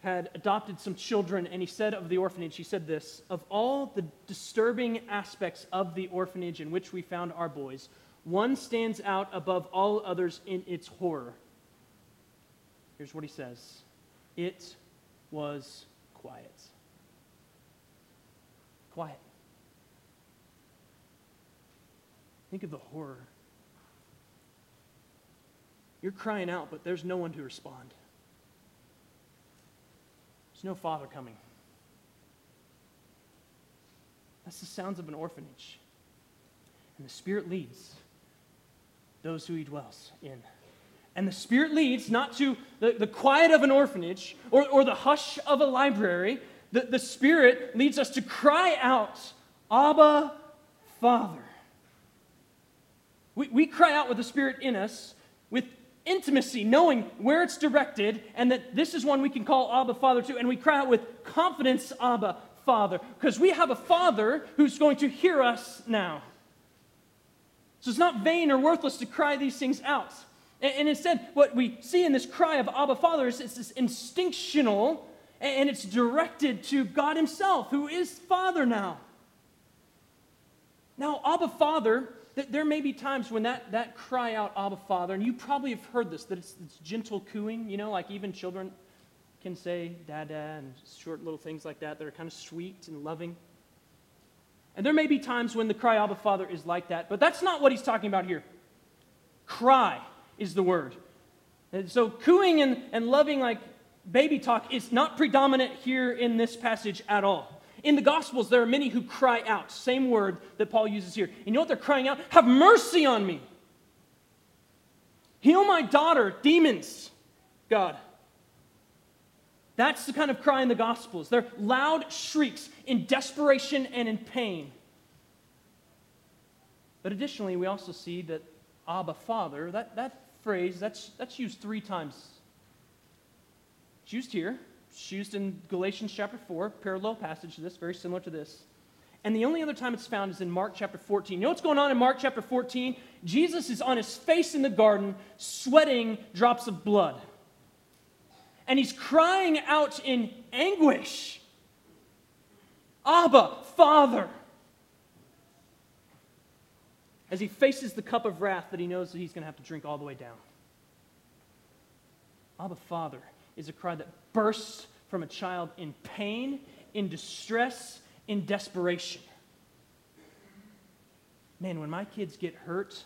had adopted some children, and he said of the orphanage, he said this Of all the disturbing aspects of the orphanage in which we found our boys, one stands out above all others in its horror. Here's what he says It was quiet. Quiet. Think of the horror you're crying out, but there's no one to respond. There's no father coming. That's the sounds of an orphanage. And the Spirit leads those who He dwells in. And the Spirit leads not to the, the quiet of an orphanage or, or the hush of a library. The, the Spirit leads us to cry out, Abba, Father. We, we cry out with the Spirit in us with intimacy, knowing where it's directed, and that this is one we can call Abba Father too. And we cry out with confidence, Abba Father, because we have a Father who's going to hear us now. So it's not vain or worthless to cry these things out. And, and instead, what we see in this cry of Abba Father is it's this instinctional, and it's directed to God Himself, who is Father now. Now, Abba Father there may be times when that, that cry out, Abba, Father, and you probably have heard this, that it's, it's gentle cooing, you know, like even children can say dada and short little things like that that are kind of sweet and loving. And there may be times when the cry, Abba, Father, is like that, but that's not what he's talking about here. Cry is the word. And so cooing and, and loving like baby talk is not predominant here in this passage at all. In the Gospels, there are many who cry out, same word that Paul uses here. And you know what they're crying out? Have mercy on me. Heal my daughter, demons, God. That's the kind of cry in the Gospels. They're loud shrieks in desperation and in pain. But additionally, we also see that Abba, Father, that, that phrase, that's, that's used three times. It's used here, it's used in Galatians chapter 4, parallel passage to this, very similar to this. And the only other time it's found is in Mark chapter 14. You know what's going on in Mark chapter 14? Jesus is on his face in the garden, sweating drops of blood. And he's crying out in anguish Abba, Father. As he faces the cup of wrath that he knows that he's going to have to drink all the way down. Abba, Father is a cry that bursts from a child in pain, in distress, in desperation. Man, when my kids get hurt,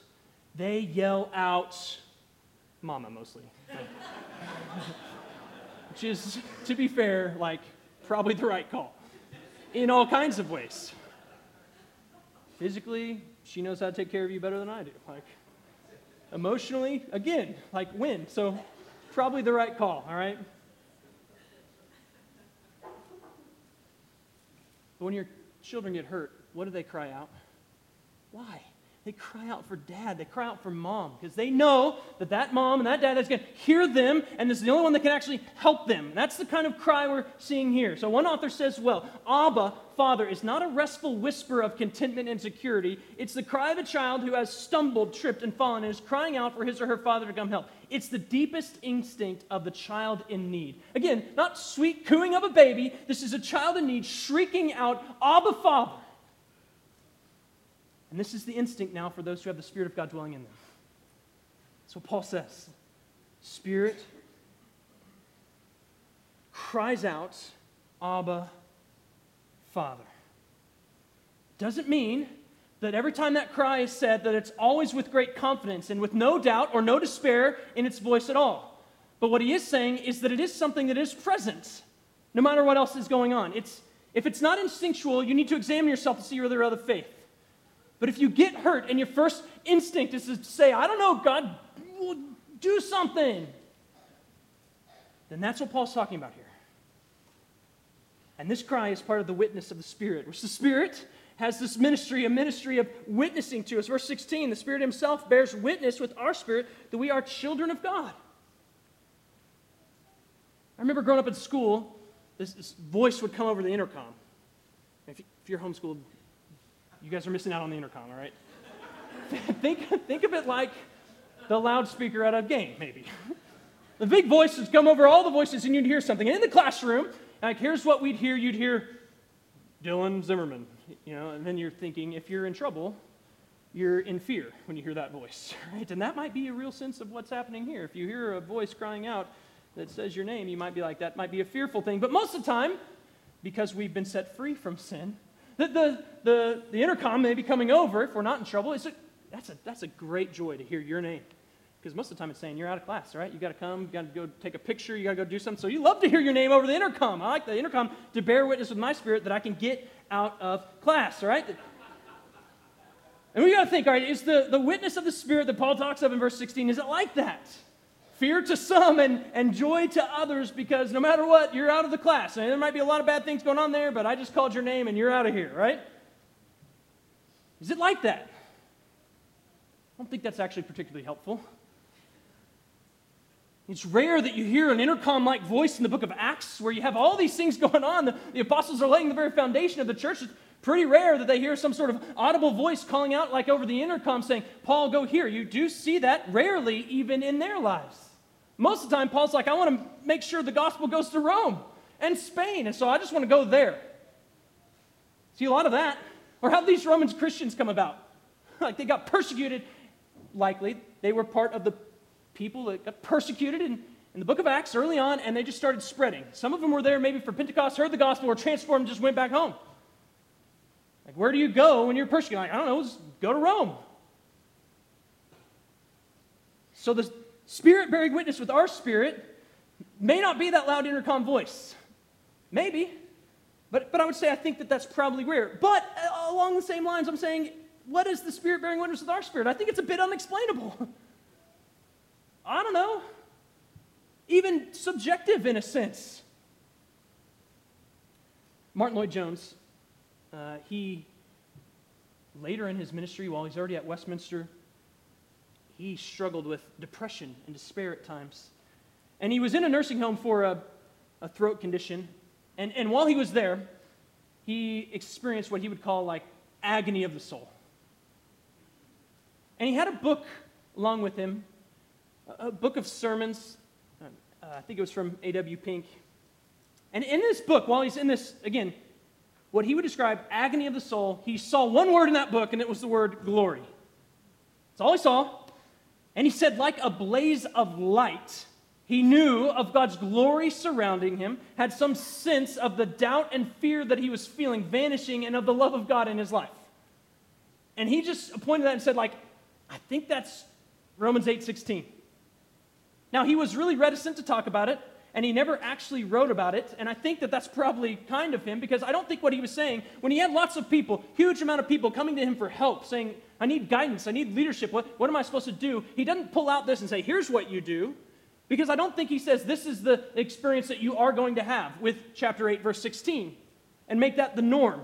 they yell out, Mama mostly. (laughs) Which is, to be fair, like probably the right call in all kinds of ways. Physically, she knows how to take care of you better than I do. Like, emotionally, again, like win. So, probably the right call, all right? But when your children get hurt, what do they cry out? Why? They cry out for dad. They cry out for mom because they know that that mom and that dad is going to hear them and this is the only one that can actually help them. And that's the kind of cry we're seeing here. So one author says, well, Abba, Father, is not a restful whisper of contentment and security. It's the cry of a child who has stumbled, tripped, and fallen and is crying out for his or her father to come help. It's the deepest instinct of the child in need. Again, not sweet cooing of a baby. This is a child in need shrieking out, Abba, Father. And this is the instinct now for those who have the Spirit of God dwelling in them. That's what Paul says. Spirit cries out, Abba, Father. Doesn't mean that every time that cry is said, that it's always with great confidence and with no doubt or no despair in its voice at all. But what he is saying is that it is something that is present, no matter what else is going on. It's, if it's not instinctual, you need to examine yourself to see whether are other faith. But if you get hurt and your first instinct is to say, I don't know, God, do something, then that's what Paul's talking about here. And this cry is part of the witness of the Spirit, which the Spirit has this ministry, a ministry of witnessing to us. Verse 16 the Spirit Himself bears witness with our spirit that we are children of God. I remember growing up in school, this, this voice would come over the intercom. If, if you're homeschooled, you guys are missing out on the intercom, all right? (laughs) think, think of it like the loudspeaker at a game, maybe. the big voices come over all the voices, and you'd hear something. And in the classroom, like, here's what we'd hear you'd hear Dylan Zimmerman, you know, and then you're thinking, if you're in trouble, you're in fear when you hear that voice, (laughs) right? And that might be a real sense of what's happening here. If you hear a voice crying out that says your name, you might be like, that might be a fearful thing. But most of the time, because we've been set free from sin, the, the, the, the intercom may be coming over if we're not in trouble. It's a, that's, a, that's a great joy to hear your name. Because most of the time it's saying you're out of class, right? You got to come, you got to go take a picture, you got to go do something. So you love to hear your name over the intercom. I like the intercom to bear witness with my spirit that I can get out of class, right? And we got to think, all right, is the, the witness of the Spirit that Paul talks of in verse 16, is it like that? Fear to some and, and joy to others because no matter what, you're out of the class. And there might be a lot of bad things going on there, but I just called your name and you're out of here, right? Is it like that? I don't think that's actually particularly helpful. It's rare that you hear an intercom like voice in the book of Acts where you have all these things (laughs) going on. The, the, apostles are laying the very foundation of the church. Pretty rare that they hear some sort of audible voice calling out, like over the intercom, saying, Paul, go here. You do see that rarely, even in their lives. Most of the time, Paul's like, I want to make sure the gospel goes to Rome and Spain, and so I just want to go there. See a lot of that. Or how these Romans Christians come about? (laughs) like they got persecuted, likely. They were part of the people that got persecuted in, in the book of Acts early on, and they just started spreading. Some of them were there maybe for Pentecost, heard the gospel, were transformed, just went back home. Like, where do you go when you're persecuted? Like, I don't know, just go to Rome. So the Spirit bearing witness with our spirit may not be that loud intercom voice. Maybe. But, but I would say I think that that's probably rare. But uh, along the same lines, I'm saying, what is the Spirit bearing witness with our spirit? I think it's a bit unexplainable. (laughs) I don't know. Even subjective in a sense. Martyn Lloyd-Jones, uh, he later in his ministry, while he's already at Westminster, he struggled with depression and despair at times. And he was in a nursing home for a, a throat condition. And, and while he was there, he experienced what he would call like agony of the soul. And he had a book along with him, a, book of sermons. Uh, I think it was from A.W. Pink. And in this book, while he's in this, again, what he would describe agony of the soul, he saw one word in that book, and it was the word glory. That's all he saw. And he said, like a blaze of light, he knew of God's glory surrounding him, had some sense of the doubt and fear that he was feeling vanishing, and of the love of God in his life. And he just pointed that and said, like, I think that's Romans 8 16. Now, he was really reticent to talk about it, and he never actually wrote about it. And I think that that's probably kind of him because I don't think what he was saying, when he had lots of people, huge amount of people coming to him for help, saying, I need guidance, I need leadership, what, what am I supposed to do? He doesn't pull out this and say, here's what you do. Because I don't think he says this is the experience that you are going to have with chapter 8, verse 16, and make that the norm.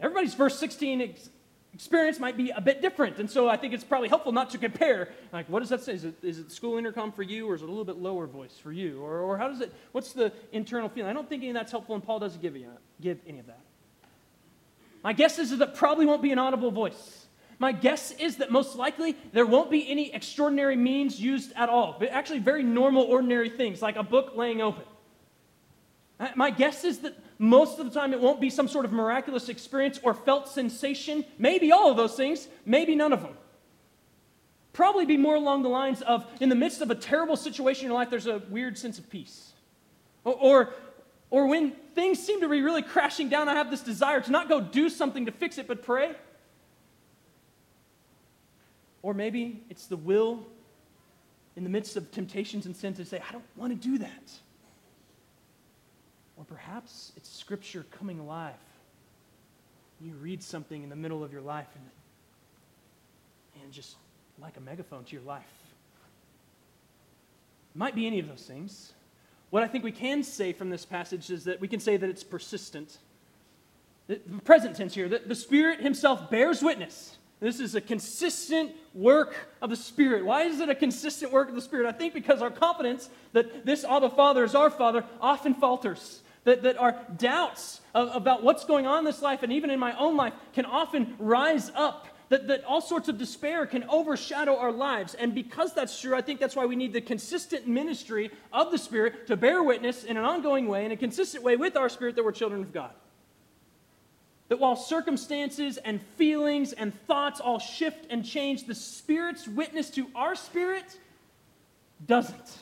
Everybody's verse 16 ex- experience might be a bit different. And so I think it's probably helpful not to compare. Like, what does that say? Is it, is it school intercom for you, or is it a little bit lower voice for you? Or, or how does it, what's the internal feeling? I don't think any of that's helpful, and Paul doesn't give, you, give any of that. My guess is that probably won't be an audible voice. My guess is that most likely there won't be any extraordinary means used at all, but actually very normal, ordinary things, like a book laying open. Uh, my guess is that most of the time, it won't be some sort of miraculous experience or felt sensation. Maybe all of those things, maybe none of them. Probably be more along the lines of in the midst of a terrible situation in your life, there's a weird sense of peace. Or, or, or when things seem to be really crashing down, I have this desire to not go do something to fix it, but pray. Or maybe it's the will in the midst of temptations and sin to say, I don't want to do that. Or perhaps it's Scripture coming alive. You read something in the middle of your life and, and just like a megaphone to your life. It might be any of those things. What I think we can say from this passage is that we can say that it's persistent. The present tense here, that the Spirit Himself bears witness. This is a consistent work of the Spirit. Why is it a consistent work of the Spirit? I think because our confidence that this Abba Father is our Father often falters that, that our doubts of, about what's going on in this life and even in my own life can often rise up. That, that all sorts of despair can overshadow our lives. And because that's true, I think that's why we need the consistent ministry of the Spirit to bear witness in an ongoing way, in a consistent way with our spirit that we're children of God. That while circumstances and feelings and thoughts all shift and change, the Spirit's witness to our spirit doesn't.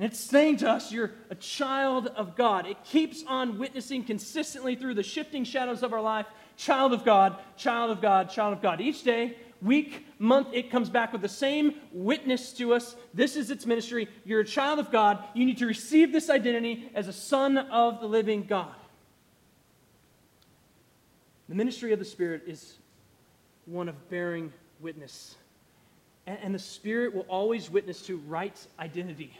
And it's saying to us, you're a child of God. It keeps on witnessing consistently through the shifting shadows of our life child of God, child of God, child of God. Each day, week, month, it comes back with the same witness to us. This is its ministry. You're a child of God. You need to receive this identity as a son of the living God. The ministry of the Spirit is one of bearing witness. And, the Spirit will always witness to right identity.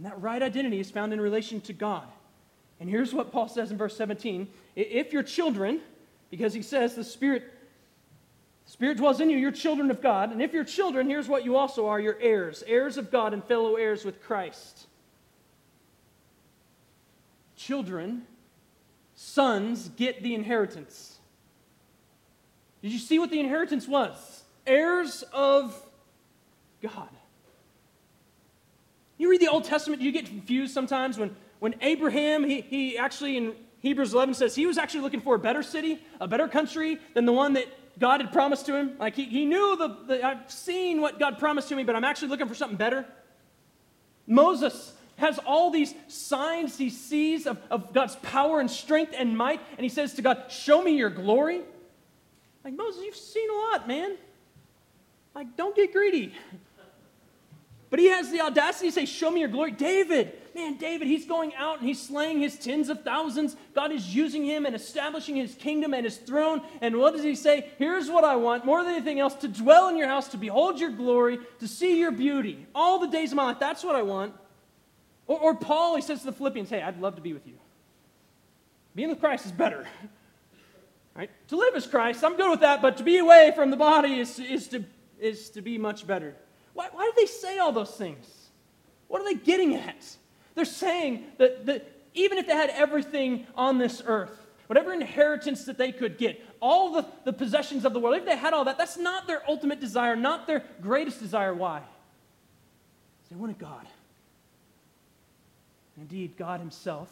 And that right identity is found in relation to God. And here's what Paul says in verse 17 If you're children, because he says the Spirit, the Spirit dwells in you, you're children of God. And if you're children, here's what you also are you're heirs, heirs of God and fellow heirs with Christ. Children, sons, get the inheritance. Did you see what the inheritance was? Heirs of God. You read the Old Testament, you get confused sometimes when, when Abraham, he, he actually in Hebrews 11 says he was actually looking for a better city, a better country than the one that God had promised to him. Like he, he knew the, the, I've seen what God promised to me, but I'm actually looking for something better. Moses has all these signs he sees of, of God's power and strength and might, and he says to God, Show me your glory. Like, Moses, you've seen a lot, man. Like, don't get greedy. But he has the audacity to say, Show me your glory. David, man, David, he's going out and he's slaying his tens of thousands. God is using him and establishing his kingdom and his throne. And what does he say? Here's what I want, more than anything else, to dwell in your house, to behold your glory, to see your beauty. All the days of my life, that's what I want. Or, or Paul, he says to the Philippians, Hey, I'd love to be with you. Being with Christ is better. (laughs) Right? To live as Christ, I'm good with that, but to be away from the body is, is, to, is to be much better. Why, why do they say all those things? What are they getting at? They're saying that, that even if they had everything on this earth, whatever inheritance that they could get, all the, the possessions of the world, if they had all that, that's not their ultimate desire, not their greatest desire. Why? They wanted God. Indeed, God Himself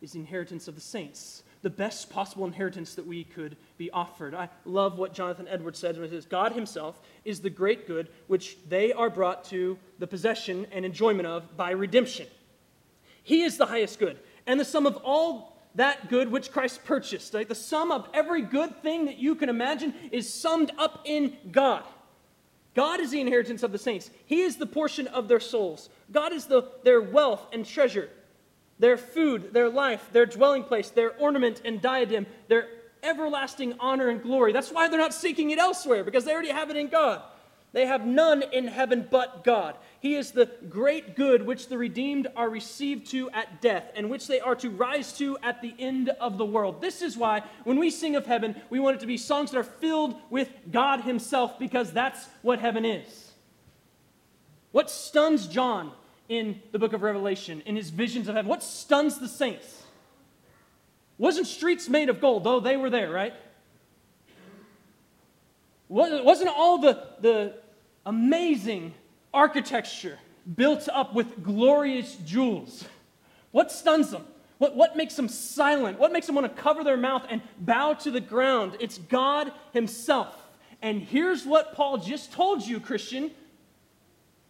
is the inheritance of the saints the best possible inheritance that we could be offered. I love what Jonathan Edwards says when he says, God himself is the great good which they are brought to the possession and enjoyment of by redemption. He is the highest good, and the sum of all that good which Christ purchased. Like the sum of every good thing that you can imagine is summed up in God. God is the inheritance of the saints. He is the portion of their souls. God is the, their wealth and treasure their food, their life, their dwelling place, their ornament and diadem, their everlasting honor and glory. That's why they're not seeking it elsewhere, because they already have it in God. They have none in heaven but God. He is the great good which the redeemed are received to at death, and which they are to rise to at the end of the world. This is why, when we sing of heaven, we want it to be songs that are filled with God Himself, because that's what heaven is. What stuns John in the book of Revelation, in his visions of heaven? What stuns the saints? Wasn't streets made of gold, though they were there, right? Wasn't all the, the amazing architecture built up with glorious jewels? What stuns them? What, what makes them silent? What makes them want to cover their mouth and bow to the ground? It's God Himself. And here's what Paul just told you, Christian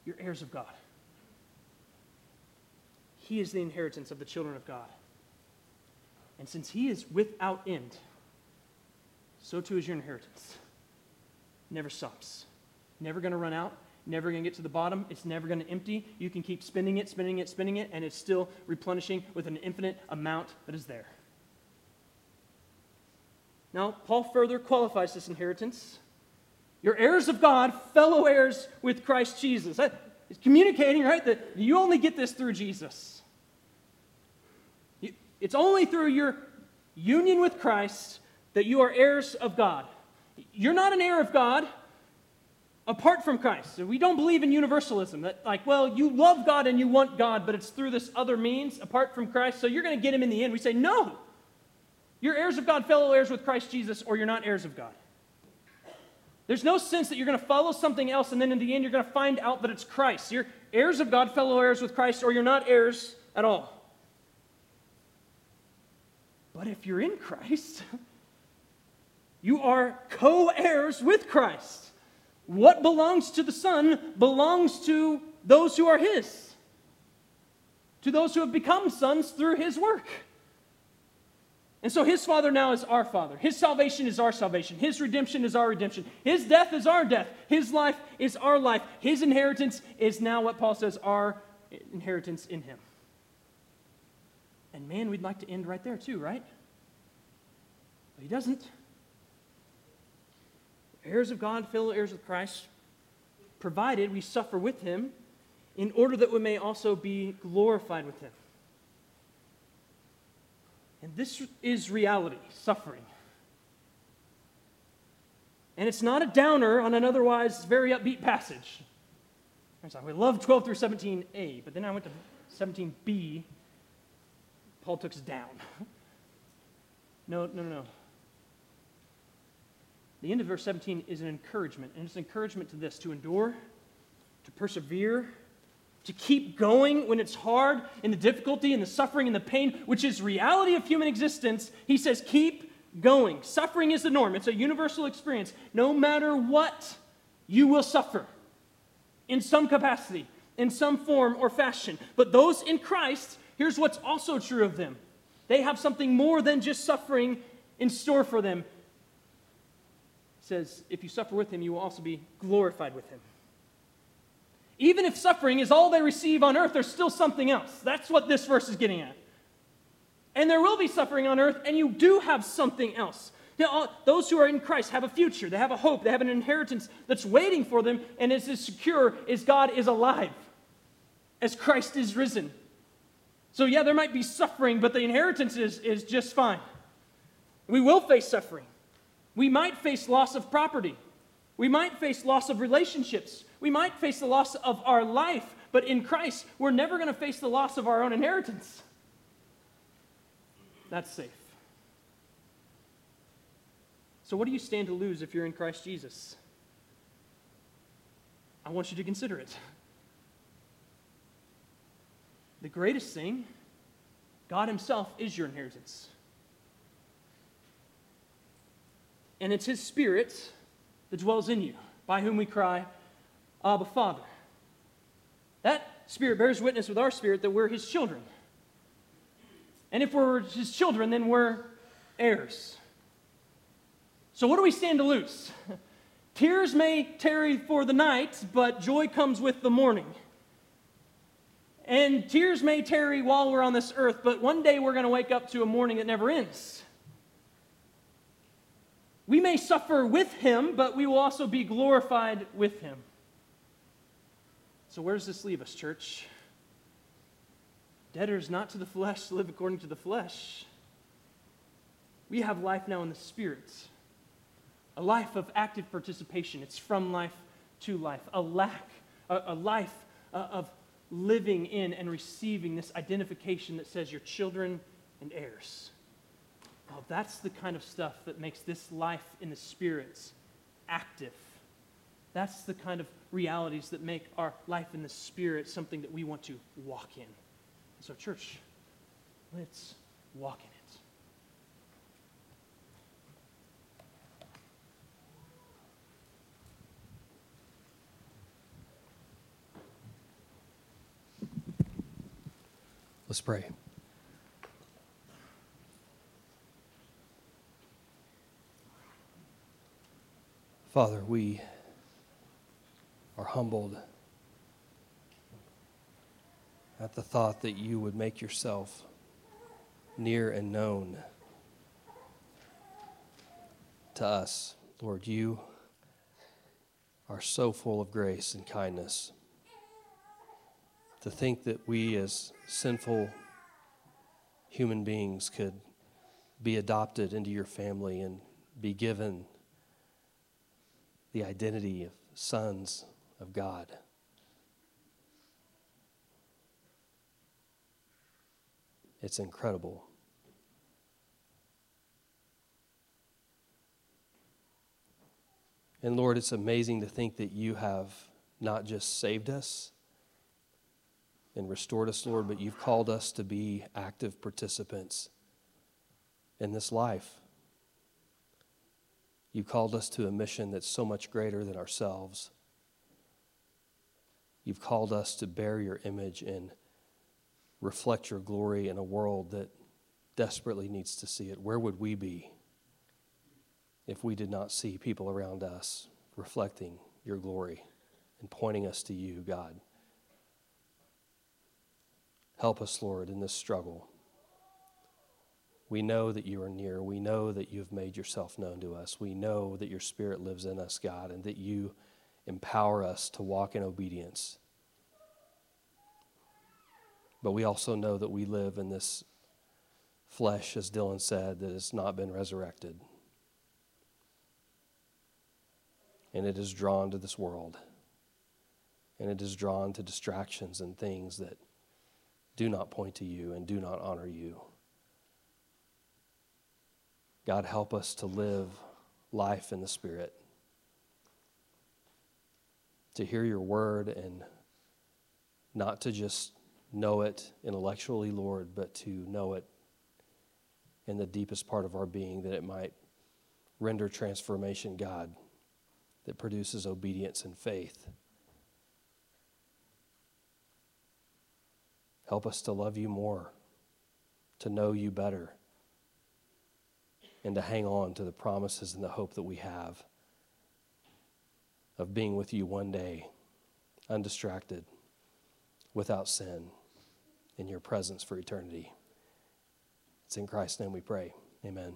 you're heirs of God. He is the inheritance of the children of God. And since He is without end, so too is your inheritance. Never stops. Never going to run out. Never going to get to the bottom. It's never going to empty. You can keep spinning it, spinning it, spinning it, and it's still replenishing with an infinite amount that is there. Now, Paul further qualifies this inheritance. You're heirs of God, fellow heirs with Christ Jesus. Is communicating, right, that you only get this through Jesus. It's only through your union with Christ that you are heirs of God. You're not an heir of God apart from Christ. We don't believe in universalism that, like, well, you love God and you want God, but it's through this other means apart from Christ, so you're going to get him in the end. We say, no. You're heirs of God, fellow heirs with Christ Jesus, or you're not heirs of God. There's no sense that you're going to follow something else and then in the end you're going to find out that it's Christ. You're heirs of God, fellow heirs with Christ, or you're not heirs at all. But if you're in Christ, (laughs) you are co heirs with Christ. What belongs to the Son belongs to those who are His, to those who have become sons through His work. And so His Father now is our Father. His salvation is our salvation. His redemption is our redemption. His death is our death. His life is our life. His inheritance is now what Paul says, our inheritance in Him. And man, we'd like to end right there too, right? But he doesn't. Heirs of God, fellow heirs of Christ, provided we suffer with him in order that we may also be glorified with him. And this is reality, suffering. And it's not a downer on an otherwise very upbeat passage. We love 12 through 17a, but then I went to 17b. Paul took us down. (laughs) No, no, no. The end of verse 17 is an encouragement, and it's an encouragement to this to endure, to persevere, to keep going when it's hard, in the difficulty, and the suffering, and the pain, which is reality of human existence. He says, keep going. Suffering is the norm, it's a universal experience. No matter what, you will suffer in some capacity, in some form or fashion. But those in Christ, here's what's also true of them they have something more than just suffering in store for them. It says, if you suffer with him, you will also be glorified with him. Even if suffering is all they receive on earth, there's still something else. That's what this verse is getting at. And there will be suffering on earth, and you do have something else. Now, those who are in Christ have a future, they have a hope, they have an inheritance that's waiting for them, and it's as secure as God is alive, as Christ is risen. So, yeah, there might be suffering, but the inheritance is, is just fine. We will face suffering. We might face loss of property. We might face loss of relationships. We might face the loss of our life, but in Christ, we're never going to face the loss of our own inheritance. That's safe. So, what do you stand to lose if you're in Christ Jesus? I want you to consider it. The greatest thing, God Himself is your inheritance. And it's His Spirit that dwells in you, by whom we cry, Abba, Father. That Spirit bears witness with our spirit that we're His children. And if we're His children, then we're heirs. So, what do we stand to lose? (laughs) Tears may tarry for the night, but joy comes with the morning. And tears may tarry while we're on this earth, but one day we're going to wake up to a morning that never ends. We may suffer with him, but we will also be glorified with him. So, where does this leave us, church? Debtors not to the flesh live according to the flesh. We have life now in the Spirit, a life of active participation. It's from life to life, a lack, a, a life uh, of living in and receiving this identification that says you're children and heirs. Well, that's the kind of stuff that makes this life in the spirits active. That's the kind of realities that make our life in the spirit something that we want to walk in. So, church, let's walk in it. Let's pray. Father, we are humbled at the thought that you would make yourself near and known to us. Lord, you are so full of grace and kindness. To think that we, as sinful human beings, could be adopted into your family and be given the identity of sons of God. It's incredible. And Lord, it's amazing to think that you have not just saved us and restored us, Lord, but you've called us to be active participants in this life. You called us to a mission that's so much greater than ourselves. You've called us to bear your image and reflect your glory in a world that desperately needs to see it. Where would we be if we did not see people around us reflecting your glory and pointing us to you, God? Help us, Lord, in this struggle. We know that you are near. We know that you've made yourself known to us. We know that your Spirit lives in us, God, and that you empower us to walk in obedience. But we also know that we live in this flesh, as Dylan said, that has not been resurrected. And it is drawn to this world. And it is drawn to distractions and things that do not point to you and do not honor you. God, help us to live life in the Spirit, to hear your word and not to just know it intellectually, Lord, but to know it in the deepest part of our being, that it might render transformation, God, that produces obedience and faith. Help us to love you more, to know you better, and to hang on to the promises and the hope that we have of being with you one day, undistracted, without sin, in your presence for eternity. It's in Christ's name we pray. Amen.